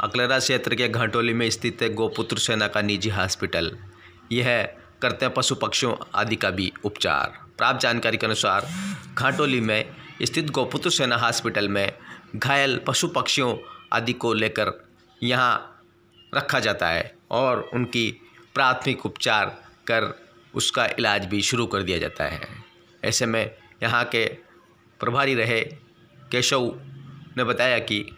अकलरा क्षेत्र के घाटोली में स्थित है गोपुत्र सेना का निजी हॉस्पिटल। यह करते हैं पशु पक्षियों आदि का भी उपचार। प्राप्त जानकारी के अनुसार, घाटोली में स्थित गोपुत्र सेना हॉस्पिटल में घायल पशु पक्षियों आदि को लेकर यहाँ रखा जाता है और उनकी प्राथमिक उपचार कर उसका इलाज भी शुरू कर दिया जाता है। ऐसे में यहाँ के प्रभारी रहे केशव ने बताया कि